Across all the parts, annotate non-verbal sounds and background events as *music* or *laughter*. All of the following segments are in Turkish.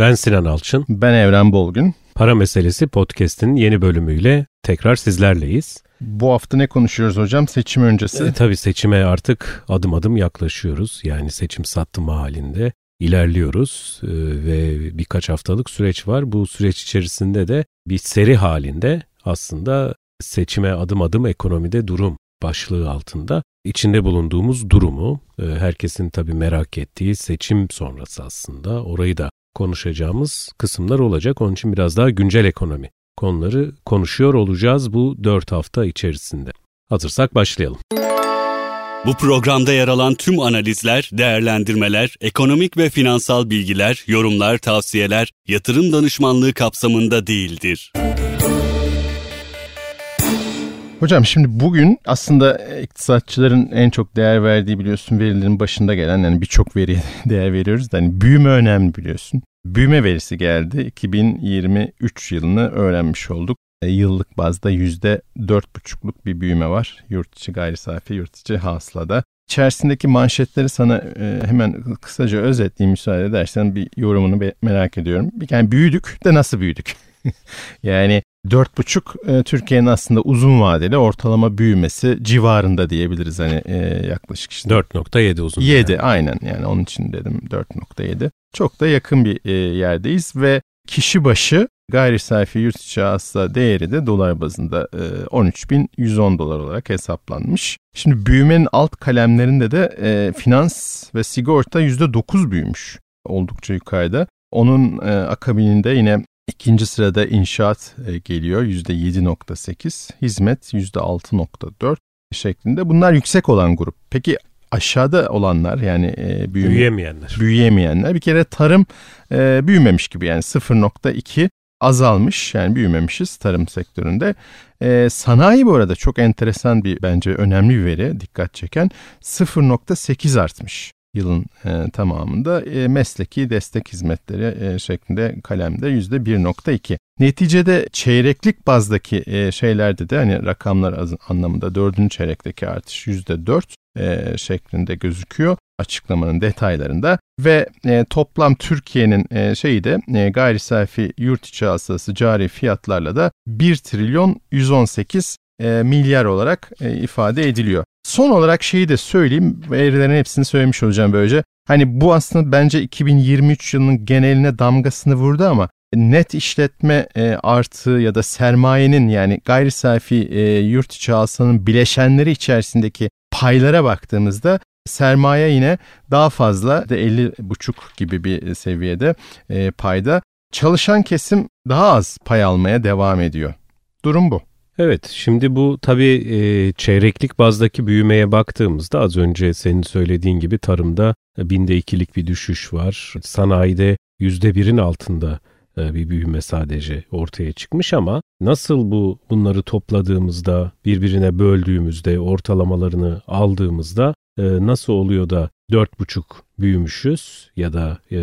Ben Sinan Alçın. Ben Evren Bolgün. Para Meselesi podcast'in yeni bölümüyle tekrar sizlerleyiz. Bu hafta ne konuşuyoruz hocam? Seçim öncesi. E, tabii seçime artık adım adım yaklaşıyoruz. Yani seçim sattıma halinde ilerliyoruz e, ve birkaç haftalık süreç var. Bu süreç içerisinde de bir seri halinde aslında seçime adım adım ekonomide durum başlığı altında içinde bulunduğumuz durumu e, herkesin tabii merak ettiği seçim sonrası aslında orayı da konuşacağımız kısımlar olacak. Onun için biraz daha güncel ekonomi konuları konuşuyor olacağız bu 4 hafta içerisinde. Hazırsak başlayalım. Bu programda yer alan tüm analizler, değerlendirmeler, ekonomik ve finansal bilgiler, yorumlar, tavsiyeler yatırım danışmanlığı kapsamında değildir. Hocam şimdi bugün aslında iktisatçıların en çok değer verdiği biliyorsun verilerin başında gelen yani birçok veriye *laughs* değer veriyoruz da hani büyüme önemli biliyorsun. Büyüme verisi geldi. 2023 yılını öğrenmiş olduk. E, yıllık bazda %4,5'luk bir büyüme var. Yurt içi gayri safi, yurt içi hasılada. İçerisindeki manşetleri sana e, hemen kısaca özetleyeyim müsaade edersen bir yorumunu merak ediyorum. Yani büyüdük de nasıl büyüdük? *laughs* yani 4,5 e, Türkiye'nin aslında uzun vadeli ortalama büyümesi civarında diyebiliriz hani e, yaklaşık işte. 4.7 uzun. 7 yani. aynen yani onun için dedim 4.7. Çok da yakın bir e, yerdeyiz ve kişi başı gayri safi yurt içi hasıla değeri de dolar bazında e, 13.110 dolar olarak hesaplanmış. Şimdi büyümenin alt kalemlerinde de finans ve sigorta %9 büyümüş oldukça yukarıda. Onun e, akabininde yine İkinci sırada inşaat e, geliyor %7.8, hizmet %6.4 şeklinde. Bunlar yüksek olan grup. Peki aşağıda olanlar yani e, büyüme, büyüyemeyenler. Büyüyemeyenler bir kere tarım e, büyümemiş gibi yani 0.2 azalmış yani büyümemişiz tarım sektöründe. E, sanayi bu arada çok enteresan bir bence önemli bir veri dikkat çeken 0.8 artmış yılın e, tamamında e, mesleki destek hizmetleri e, şeklinde kalemde yüzde 1.2. Neticede çeyreklik bazdaki e, şeylerde de hani rakamlar az, anlamında dördüncü çeyrekteki artış yüzde dört e, şeklinde gözüküyor açıklamanın detaylarında ve e, toplam Türkiye'nin e, şeyi de e, gayri safi yurt içi hasılası cari fiyatlarla da 1 trilyon 118 e, milyar olarak e, ifade ediliyor. Son olarak şeyi de söyleyeyim. Verilerin hepsini söylemiş olacağım böylece. Hani bu aslında bence 2023 yılının geneline damgasını vurdu ama net işletme e, artı ya da sermayenin yani gayri safi e, yurt içi alsanın bileşenleri içerisindeki paylara baktığımızda sermaye yine daha fazla de 50,5 gibi bir seviyede e, payda. Çalışan kesim daha az pay almaya devam ediyor. Durum bu. Evet şimdi bu tabii e, çeyreklik bazdaki büyümeye baktığımızda az önce senin söylediğin gibi tarımda binde ikilik bir düşüş var. Sanayide yüzde birin altında e, bir büyüme sadece ortaya çıkmış ama nasıl bu bunları topladığımızda birbirine böldüğümüzde ortalamalarını aldığımızda e, nasıl oluyor da dört buçuk büyümüşüz ya da e,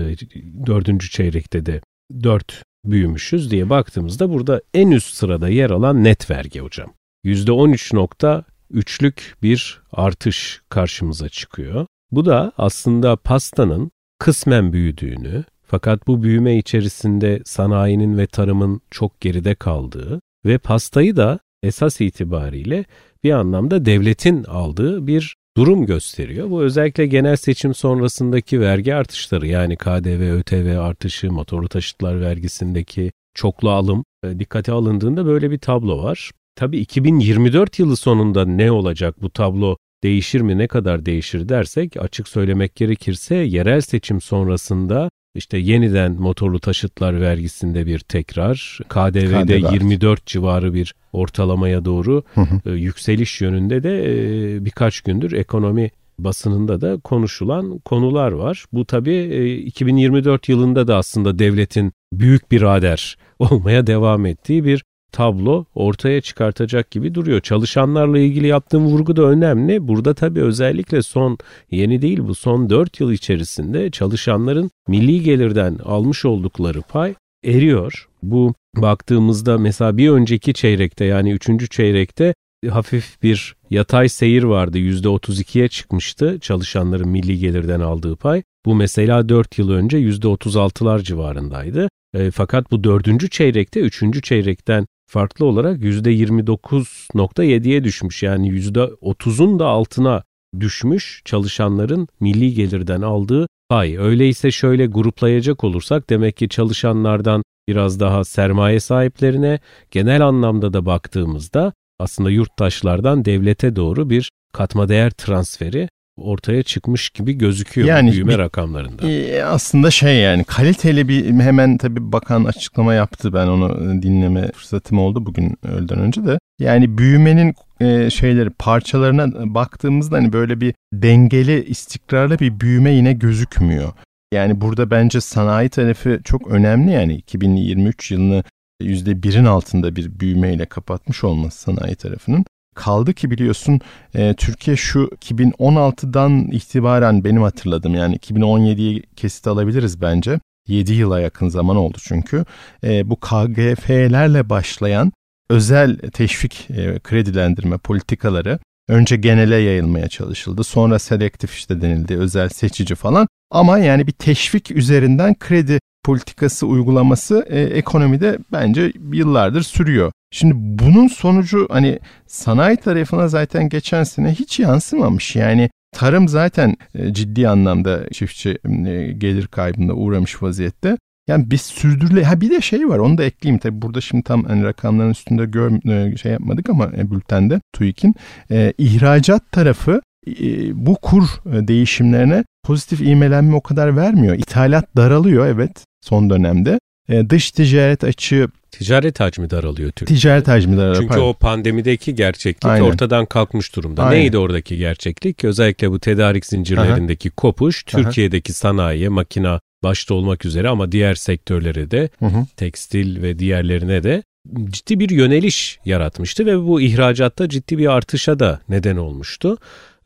dördüncü çeyrekte de dört büyümüşüz diye baktığımızda burada en üst sırada yer alan net vergi hocam. %13.3'lük bir artış karşımıza çıkıyor. Bu da aslında pastanın kısmen büyüdüğünü fakat bu büyüme içerisinde sanayinin ve tarımın çok geride kaldığı ve pastayı da esas itibariyle bir anlamda devletin aldığı bir durum gösteriyor. Bu özellikle genel seçim sonrasındaki vergi artışları yani KDV, ÖTV artışı, motorlu taşıtlar vergisindeki çoklu alım e, dikkate alındığında böyle bir tablo var. Tabii 2024 yılı sonunda ne olacak bu tablo değişir mi ne kadar değişir dersek açık söylemek gerekirse yerel seçim sonrasında işte yeniden motorlu taşıtlar vergisinde bir tekrar, KDV'de KDV 24 civarı bir ortalamaya doğru e, yükseliş yönünde de e, birkaç gündür ekonomi basınında da konuşulan konular var. Bu tabii e, 2024 yılında da aslında devletin büyük bir rader *laughs* olmaya devam ettiği bir tablo ortaya çıkartacak gibi duruyor. Çalışanlarla ilgili yaptığım vurgu da önemli. Burada tabii özellikle son yeni değil bu son 4 yıl içerisinde çalışanların milli gelirden almış oldukları pay eriyor. Bu baktığımızda mesela bir önceki çeyrekte yani 3. çeyrekte hafif bir yatay seyir vardı. %32'ye çıkmıştı çalışanların milli gelirden aldığı pay. Bu mesela 4 yıl önce %36'lar civarındaydı. E, fakat bu dördüncü çeyrekte, üçüncü çeyrekten farklı olarak %29.7'ye düşmüş. Yani %30'un da altına düşmüş çalışanların milli gelirden aldığı pay. Öyleyse şöyle gruplayacak olursak demek ki çalışanlardan biraz daha sermaye sahiplerine genel anlamda da baktığımızda aslında yurttaşlardan devlete doğru bir katma değer transferi ortaya çıkmış gibi gözüküyor yani büyüme bir, rakamlarında. E, aslında şey yani kaliteli bir hemen tabii bakan açıklama yaptı ben onu dinleme fırsatım oldu bugün öğleden önce de. Yani büyümenin e, şeyleri parçalarına baktığımızda hani böyle bir dengeli istikrarlı bir büyüme yine gözükmüyor. Yani burada bence sanayi tarafı çok önemli yani 2023 yılını %1'in altında bir büyümeyle kapatmış olması sanayi tarafının. Kaldı ki biliyorsun e, Türkiye şu 2016'dan itibaren benim hatırladım yani 2017'yi kesit alabiliriz bence. 7 yıla yakın zaman oldu çünkü. E, bu KGF'lerle başlayan özel teşvik e, kredilendirme politikaları önce genele yayılmaya çalışıldı. Sonra selektif işte denildi, özel seçici falan. Ama yani bir teşvik üzerinden kredi politikası uygulaması e, ekonomide bence yıllardır sürüyor. Şimdi bunun sonucu hani sanayi tarafına zaten geçen sene hiç yansımamış. Yani tarım zaten e, ciddi anlamda çiftçi e, gelir kaybına uğramış vaziyette. Yani biz sürdürüle ha bir de şey var onu da ekleyeyim tabi burada şimdi tam hani rakamların üstünde gör, e, şey yapmadık ama bültende TÜİK'in e, ihracat tarafı e, bu kur değişimlerine pozitif iğmelenme o kadar vermiyor. İthalat daralıyor evet son dönemde. E, dış ticaret açığı Ticaret hacmi daralıyor Türkiye'de. Ticaret hacmi daralıyor. Çünkü pardon. o pandemideki gerçeklik Aynen. ortadan kalkmış durumda. Aynen. Neydi oradaki gerçeklik? Özellikle bu tedarik zincirlerindeki Aha. kopuş Türkiye'deki Aha. sanayiye, makina başta olmak üzere ama diğer sektörlere de hı hı. tekstil ve diğerlerine de ciddi bir yöneliş yaratmıştı ve bu ihracatta ciddi bir artışa da neden olmuştu.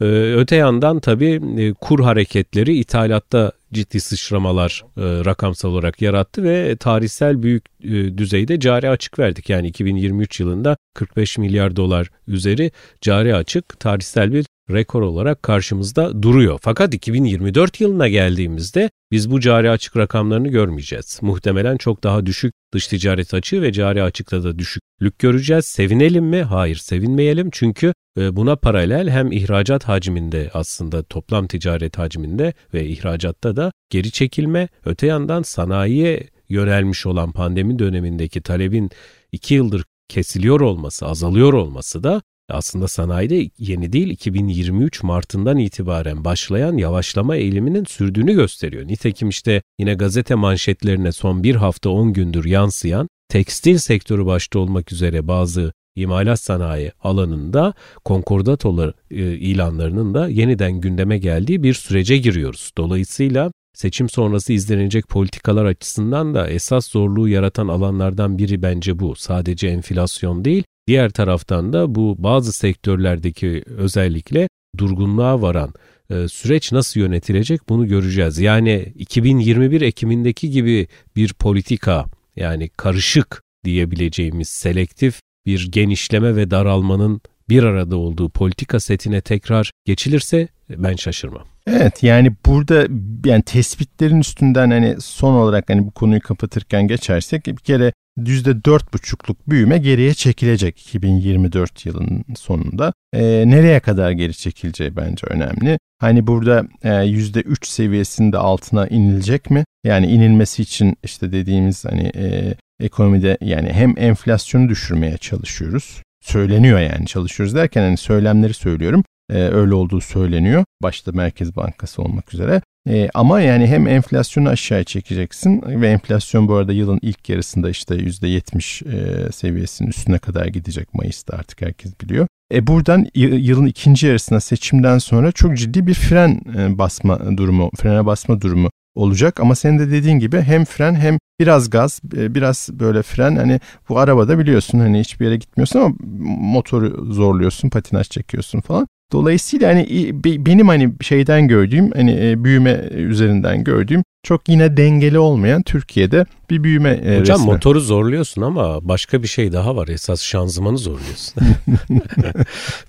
Ee, öte yandan tabii e, kur hareketleri ithalatta ciddi sıçramalar e, rakamsal olarak yarattı ve tarihsel büyük e, düzeyde cari açık verdik. Yani 2023 yılında 45 milyar dolar üzeri cari açık tarihsel bir rekor olarak karşımızda duruyor. Fakat 2024 yılına geldiğimizde biz bu cari açık rakamlarını görmeyeceğiz. Muhtemelen çok daha düşük dış ticaret açığı ve cari açıkta da düşüklük göreceğiz. Sevinelim mi? Hayır sevinmeyelim çünkü e, buna paralel hem ihracat hacminde aslında toplam ticaret hacminde ve ihracatta da geri çekilme öte yandan sanayiye yönelmiş olan pandemi dönemindeki talebin iki yıldır kesiliyor olması, azalıyor olması da aslında sanayide yeni değil 2023 Mart'ından itibaren başlayan yavaşlama eğiliminin sürdüğünü gösteriyor. Nitekim işte yine gazete manşetlerine son bir hafta 10 gündür yansıyan tekstil sektörü başta olmak üzere bazı imalat sanayi alanında konkordatolar e, ilanlarının da yeniden gündeme geldiği bir sürece giriyoruz. Dolayısıyla seçim sonrası izlenecek politikalar açısından da esas zorluğu yaratan alanlardan biri bence bu. Sadece enflasyon değil, Diğer taraftan da bu bazı sektörlerdeki özellikle durgunluğa varan e, süreç nasıl yönetilecek bunu göreceğiz. Yani 2021 Ekim'indeki gibi bir politika yani karışık diyebileceğimiz selektif bir genişleme ve daralmanın bir arada olduğu politika setine tekrar geçilirse ben şaşırmam. Evet yani burada yani tespitlerin üstünden hani son olarak hani bu konuyu kapatırken geçersek bir kere %4,5'luk büyüme geriye çekilecek 2024 yılının sonunda. E, nereye kadar geri çekileceği bence önemli. Hani burada e, %3 seviyesinde altına inilecek mi? Yani inilmesi için işte dediğimiz hani e, ekonomide yani hem enflasyonu düşürmeye çalışıyoruz. Söyleniyor yani çalışıyoruz derken hani söylemleri söylüyorum. Ee, öyle olduğu söyleniyor. Başta Merkez Bankası olmak üzere. E, ama yani hem enflasyonu aşağıya çekeceksin ve enflasyon bu arada yılın ilk yarısında işte %70 e, seviyesinin üstüne kadar gidecek Mayıs'ta artık herkes biliyor. E buradan yılın ikinci yarısına seçimden sonra çok ciddi bir fren e, basma durumu, frene basma durumu olacak ama senin de dediğin gibi hem fren hem biraz gaz e, biraz böyle fren hani bu arabada biliyorsun hani hiçbir yere gitmiyorsun ama motoru zorluyorsun patinaj çekiyorsun falan Dolayısıyla hani benim hani şeyden gördüğüm hani e, büyüme üzerinden gördüğüm çok yine dengeli olmayan Türkiye'de bir büyüme e, Hocam resmi. motoru zorluyorsun ama başka bir şey daha var. Esas şanzımanı zorluyorsun. *laughs*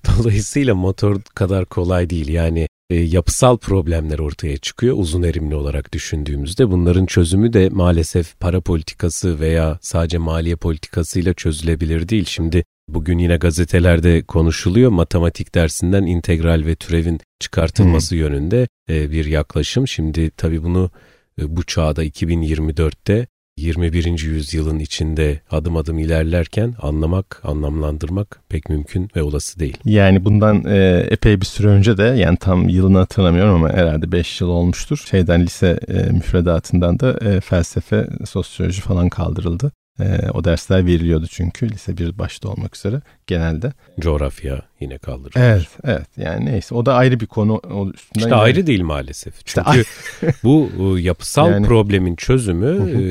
*laughs* Dolayısıyla motor kadar kolay değil. Yani e, yapısal problemler ortaya çıkıyor uzun erimli olarak düşündüğümüzde. Bunların çözümü de maalesef para politikası veya sadece maliye politikasıyla çözülebilir değil. Şimdi bugün yine gazetelerde konuşuluyor matematik dersinden integral ve türevin çıkartılması hmm. yönünde e, bir yaklaşım. Şimdi tabii bunu e, bu çağda 2024'te 21. yüzyılın içinde adım adım ilerlerken anlamak, anlamlandırmak pek mümkün ve olası değil. Yani bundan e, epey bir süre önce de yani tam yılını hatırlamıyorum ama herhalde 5 yıl olmuştur. Şeyden lise e, müfredatından da e, felsefe, sosyoloji falan kaldırıldı. E, o dersler veriliyordu çünkü lise bir başta olmak üzere genelde. Coğrafya yine kaldırılmış. Evet, evet. Yani neyse o da ayrı bir konu o. İşte ayrı değil maalesef. Çünkü işte, *laughs* bu e, yapısal yani, problemin çözümü e,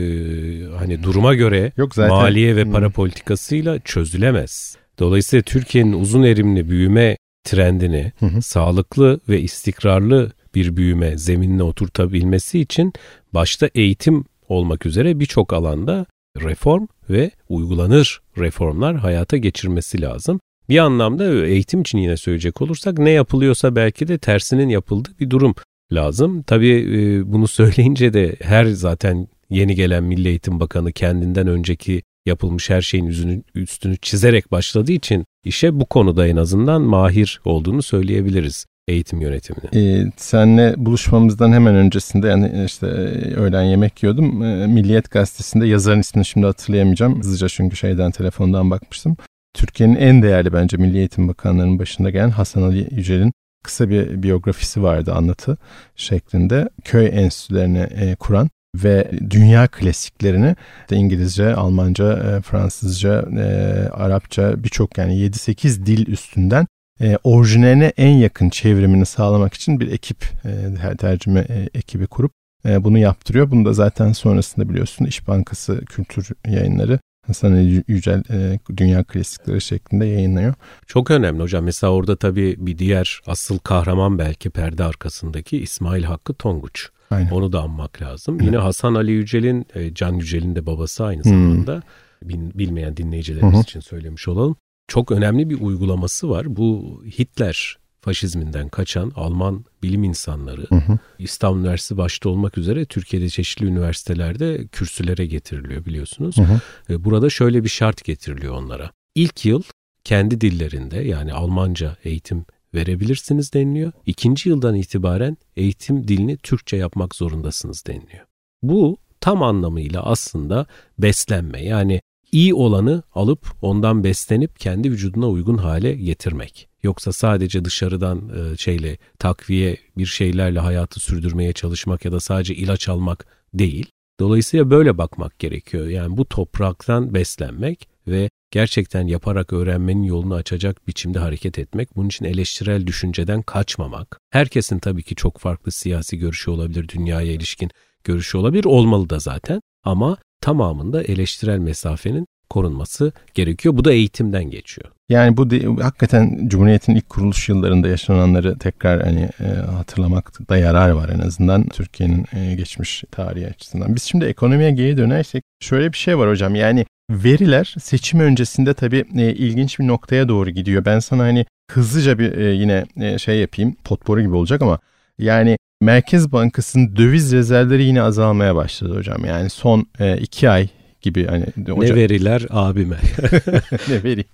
hani duruma göre Yok zaten, maliye ve para politikasıyla çözülemez. Dolayısıyla Türkiye'nin uzun erimli büyüme trendini hı hı. sağlıklı ve istikrarlı bir büyüme zeminine oturtabilmesi için başta eğitim olmak üzere birçok alanda reform ve uygulanır reformlar hayata geçirmesi lazım. Bir anlamda eğitim için yine söyleyecek olursak ne yapılıyorsa belki de tersinin yapıldığı bir durum lazım. Tabii e, bunu söyleyince de her zaten yeni gelen Milli Eğitim Bakanı kendinden önceki yapılmış her şeyin üstünü, üstünü çizerek başladığı için işe bu konuda en azından mahir olduğunu söyleyebiliriz eğitim yönetimini. Ee, senle buluşmamızdan hemen öncesinde yani işte öğlen yemek yiyordum. Ee, Milliyet gazetesinde yazarın ismini şimdi hatırlayamayacağım. Hızlıca çünkü şeyden telefondan bakmıştım. Türkiye'nin en değerli bence Milli Eğitim Bakanlarının başında gelen Hasan Ali Yücel'in kısa bir biyografisi vardı anlatı şeklinde. Köy enstitülerini e, kuran ve dünya klasiklerini de İngilizce, Almanca, e, Fransızca, e, Arapça birçok yani 7-8 dil üstünden e, orijinaline en yakın çevrimini sağlamak için bir ekip e, tercüme e, ekibi kurup e, bunu yaptırıyor. Bunu da zaten sonrasında biliyorsun İş Bankası Kültür Yayınları Hasan Ali Yücel e, Dünya Klasikleri şeklinde yayınlıyor. Çok önemli hocam. Mesela orada tabii bir diğer asıl kahraman belki perde arkasındaki İsmail Hakkı Tonguç. Aynen. Onu da anmak lazım. Evet. Yine Hasan Ali Yücel'in, e, Can Yücel'in de babası aynı zamanda. Hmm. Bilmeyen dinleyicilerimiz Hı-hı. için söylemiş olalım çok önemli bir uygulaması var. Bu Hitler faşizminden kaçan Alman bilim insanları hı hı. İstanbul Üniversitesi başta olmak üzere Türkiye'de çeşitli üniversitelerde kürsülere getiriliyor biliyorsunuz. Hı hı. E, burada şöyle bir şart getiriliyor onlara. İlk yıl kendi dillerinde yani Almanca eğitim verebilirsiniz deniliyor. İkinci yıldan itibaren eğitim dilini Türkçe yapmak zorundasınız deniliyor. Bu tam anlamıyla aslında beslenme yani iyi olanı alıp ondan beslenip kendi vücuduna uygun hale getirmek. Yoksa sadece dışarıdan e, şeyle takviye bir şeylerle hayatı sürdürmeye çalışmak ya da sadece ilaç almak değil. Dolayısıyla böyle bakmak gerekiyor. Yani bu topraktan beslenmek ve gerçekten yaparak öğrenmenin yolunu açacak biçimde hareket etmek. Bunun için eleştirel düşünceden kaçmamak. Herkesin tabii ki çok farklı siyasi görüşü olabilir, dünyaya ilişkin görüşü olabilir, olmalı da zaten. Ama tamamında eleştirel mesafenin korunması gerekiyor. Bu da eğitimden geçiyor. Yani bu de, hakikaten Cumhuriyet'in ilk kuruluş yıllarında yaşananları tekrar hani e, hatırlamakta yarar var en azından Türkiye'nin e, geçmiş tarihi açısından. Biz şimdi ekonomiye geri dönersek şöyle bir şey var hocam. Yani veriler seçim öncesinde tabii e, ilginç bir noktaya doğru gidiyor. Ben sana hani hızlıca bir e, yine e, şey yapayım. Potpourri gibi olacak ama yani Merkez Bankası'nın döviz rezervleri yine azalmaya başladı hocam. Yani son e, iki ay gibi hani hocam. ne *laughs* veriler abime *laughs* ne vereyim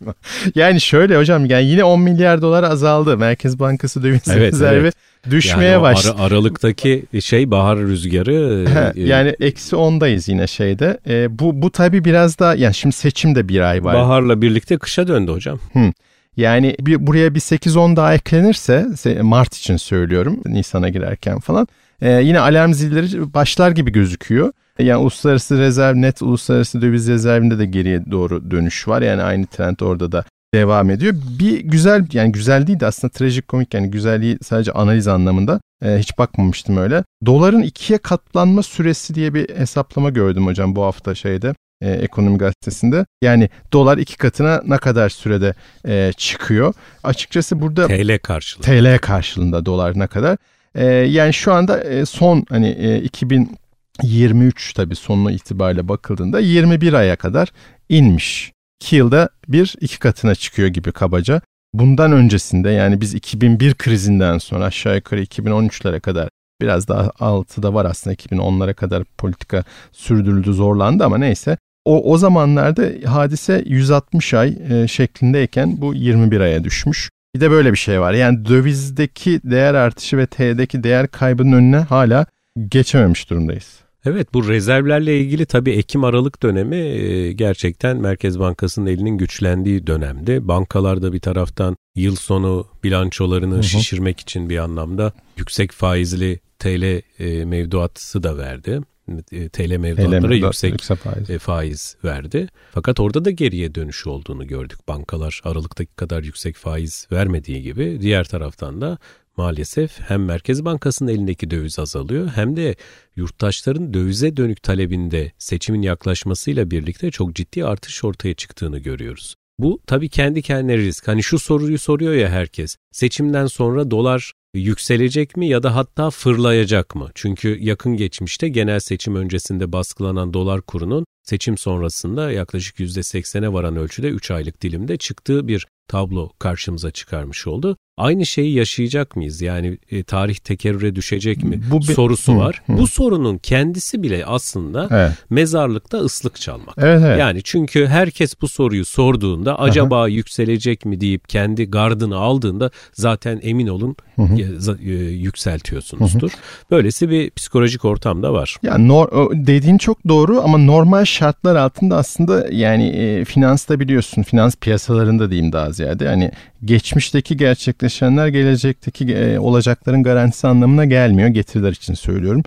yani şöyle hocam yani yine 10 milyar dolar azaldı Merkez Bankası döviz evet, rezervi evet. düşmeye yani başladı. Ara, aralıktaki şey bahar rüzgarı *laughs* e, yani eksi 10'dayız yine şeyde e, bu bu tabi biraz da yani şimdi seçim de bir ay var. Baharla birlikte kışa döndü hocam. Hı. Yani bir, buraya bir 8-10 daha eklenirse Mart için söylüyorum Nisan'a girerken falan e, yine alarm zilleri başlar gibi gözüküyor. Yani uluslararası rezerv net uluslararası döviz rezervinde de geriye doğru dönüş var. Yani aynı trend orada da devam ediyor. Bir güzel yani güzel değil de aslında trajik komik yani güzelliği sadece analiz anlamında e, hiç bakmamıştım öyle. Doların ikiye katlanma süresi diye bir hesaplama gördüm hocam bu hafta şeyde e, ekonomi gazetesinde. Yani dolar iki katına ne kadar sürede e, çıkıyor? Açıkçası burada TL karşılığında. TL karşılığında dolar ne kadar? E, yani şu anda e, son hani e, 2023 tabii sonuna itibariyle bakıldığında 21 aya kadar inmiş. 2 yılda bir iki katına çıkıyor gibi kabaca. bundan öncesinde yani biz 2001 krizinden sonra aşağı yukarı 2013'lere kadar biraz daha altıda var aslında 2010'lara kadar politika sürdürüldü zorlandı ama neyse. O, o zamanlarda hadise 160 ay e, şeklindeyken bu 21 aya düşmüş. Bir de böyle bir şey var. Yani dövizdeki değer artışı ve TL'deki değer kaybının önüne hala geçememiş durumdayız. Evet bu rezervlerle ilgili tabii Ekim-Aralık dönemi e, gerçekten Merkez Bankası'nın elinin güçlendiği dönemdi. Bankalarda bir taraftan yıl sonu bilançolarını hı hı. şişirmek için bir anlamda yüksek faizli TL e, mevduatı da verdi. E, TL mevduatlara yüksek, yüksek faiz. faiz verdi. Fakat orada da geriye dönüşü olduğunu gördük. Bankalar Aralık'taki kadar yüksek faiz vermediği gibi diğer taraftan da maalesef hem Merkez Bankası'nın elindeki döviz azalıyor hem de yurttaşların dövize dönük talebinde seçimin yaklaşmasıyla birlikte çok ciddi artış ortaya çıktığını görüyoruz. Bu tabii kendi kendine risk. Hani şu soruyu soruyor ya herkes. Seçimden sonra dolar yükselecek mi ya da hatta fırlayacak mı? Çünkü yakın geçmişte genel seçim öncesinde baskılanan dolar kurunun seçim sonrasında yaklaşık %80'e varan ölçüde 3 aylık dilimde çıktığı bir tablo karşımıza çıkarmış oldu. Aynı şeyi yaşayacak mıyız? Yani e, tarih tekerrüre düşecek mi? Bu bir, sorusu hı, var. Hı. Bu sorunun kendisi bile aslında evet. mezarlıkta ıslık çalmak. Evet, evet. Yani çünkü herkes bu soruyu sorduğunda acaba Aha. yükselecek mi deyip kendi gardını aldığında zaten emin olun hı hı. E, yükseltiyorsunuzdur. Hı hı. Böylesi bir psikolojik ortam da var. Ya nor- dediğin çok doğru ama normal şartlar altında aslında yani e, finansta biliyorsun finans piyasalarında diyeyim daha ziyade hani geçmişteki gerçekleşenler gelecekteki e, olacakların garantisi anlamına gelmiyor. Getiriler için söylüyorum.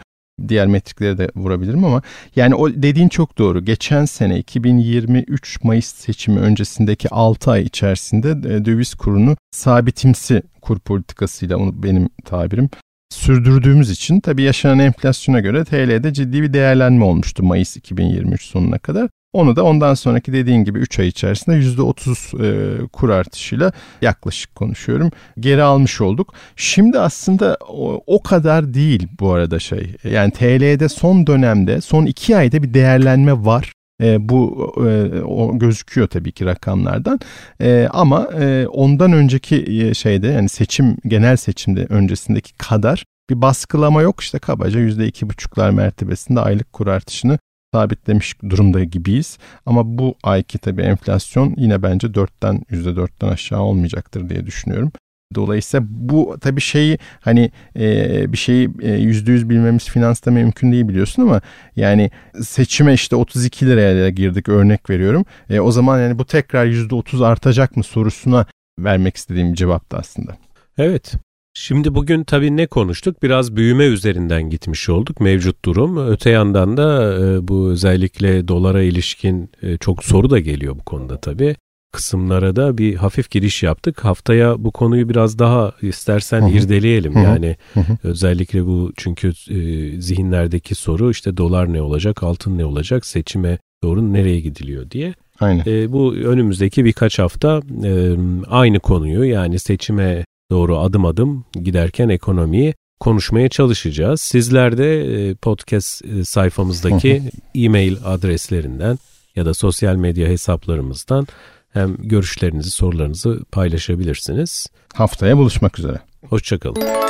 Diğer metriklere de vurabilirim ama yani o dediğin çok doğru. Geçen sene 2023 Mayıs seçimi öncesindeki 6 ay içerisinde e, döviz kurunu sabitimsi kur politikasıyla benim tabirim sürdürdüğümüz için tabii yaşanan enflasyona göre TL'de ciddi bir değerlenme olmuştu Mayıs 2023 sonuna kadar. Onu da ondan sonraki dediğin gibi 3 ay içerisinde %30 e, kur artışıyla yaklaşık konuşuyorum. Geri almış olduk. Şimdi aslında o, o kadar değil bu arada şey. Yani TL'de son dönemde son 2 ayda bir değerlenme var. E, bu e, o gözüküyor tabii ki rakamlardan e, ama e, ondan önceki e, şeyde yani seçim genel seçimde öncesindeki kadar bir baskılama yok işte kabaca yüzde iki buçuklar mertebesinde aylık kur artışını sabitlemiş durumda gibiyiz. Ama bu ayki tabii enflasyon yine bence 4'ten %4'ten aşağı olmayacaktır diye düşünüyorum. Dolayısıyla bu tabii şeyi hani e, bir şeyi e, yüzde yüz bilmemiz finansta mümkün değil biliyorsun ama yani seçime işte 32 liraya girdik örnek veriyorum. E, o zaman yani bu tekrar yüzde 30 artacak mı sorusuna vermek istediğim cevaptı aslında. Evet Şimdi bugün tabii ne konuştuk? Biraz büyüme üzerinden gitmiş olduk mevcut durum. Öte yandan da e, bu özellikle dolara ilişkin e, çok soru da geliyor bu konuda tabii. Kısımlara da bir hafif giriş yaptık. Haftaya bu konuyu biraz daha istersen Hı-hı. irdeleyelim. Hı-hı. Yani Hı-hı. özellikle bu çünkü e, zihinlerdeki soru işte dolar ne olacak, altın ne olacak, seçime doğru nereye gidiliyor diye. Aynen. E, bu önümüzdeki birkaç hafta e, aynı konuyu yani seçime doğru adım adım giderken ekonomiyi konuşmaya çalışacağız. Sizler de e, podcast e, sayfamızdaki *laughs* e-mail adreslerinden ya da sosyal medya hesaplarımızdan hem görüşlerinizi, sorularınızı paylaşabilirsiniz. Haftaya buluşmak üzere. Hoşçakalın.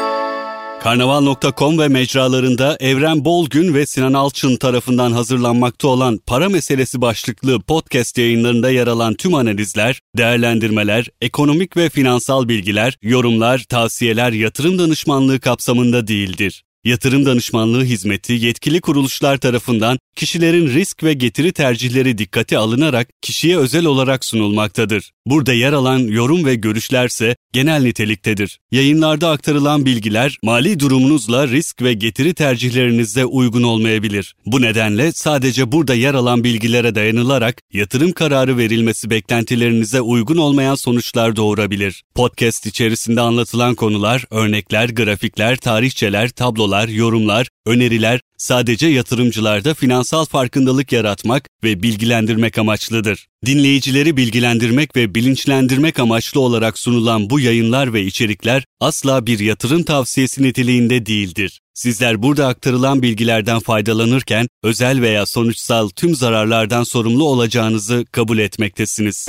Karnaval.com ve mecralarında Evren Bolgün ve Sinan Alçın tarafından hazırlanmakta olan para meselesi başlıklı podcast yayınlarında yer alan tüm analizler, değerlendirmeler, ekonomik ve finansal bilgiler, yorumlar, tavsiyeler, yatırım danışmanlığı kapsamında değildir. Yatırım danışmanlığı hizmeti yetkili kuruluşlar tarafından kişilerin risk ve getiri tercihleri dikkate alınarak kişiye özel olarak sunulmaktadır. Burada yer alan yorum ve görüşlerse genel niteliktedir. Yayınlarda aktarılan bilgiler mali durumunuzla risk ve getiri tercihlerinizde uygun olmayabilir. Bu nedenle sadece burada yer alan bilgilere dayanılarak yatırım kararı verilmesi beklentilerinize uygun olmayan sonuçlar doğurabilir. Podcast içerisinde anlatılan konular, örnekler, grafikler, tarihçeler, tablolar, yorumlar, öneriler sadece yatırımcılarda finansal farkındalık yaratmak ve bilgilendirmek amaçlıdır. Dinleyicileri bilgilendirmek ve bilinçlendirmek amaçlı olarak sunulan bu yayınlar ve içerikler asla bir yatırım tavsiyesi niteliğinde değildir. Sizler burada aktarılan bilgilerden faydalanırken özel veya sonuçsal tüm zararlardan sorumlu olacağınızı kabul etmektesiniz.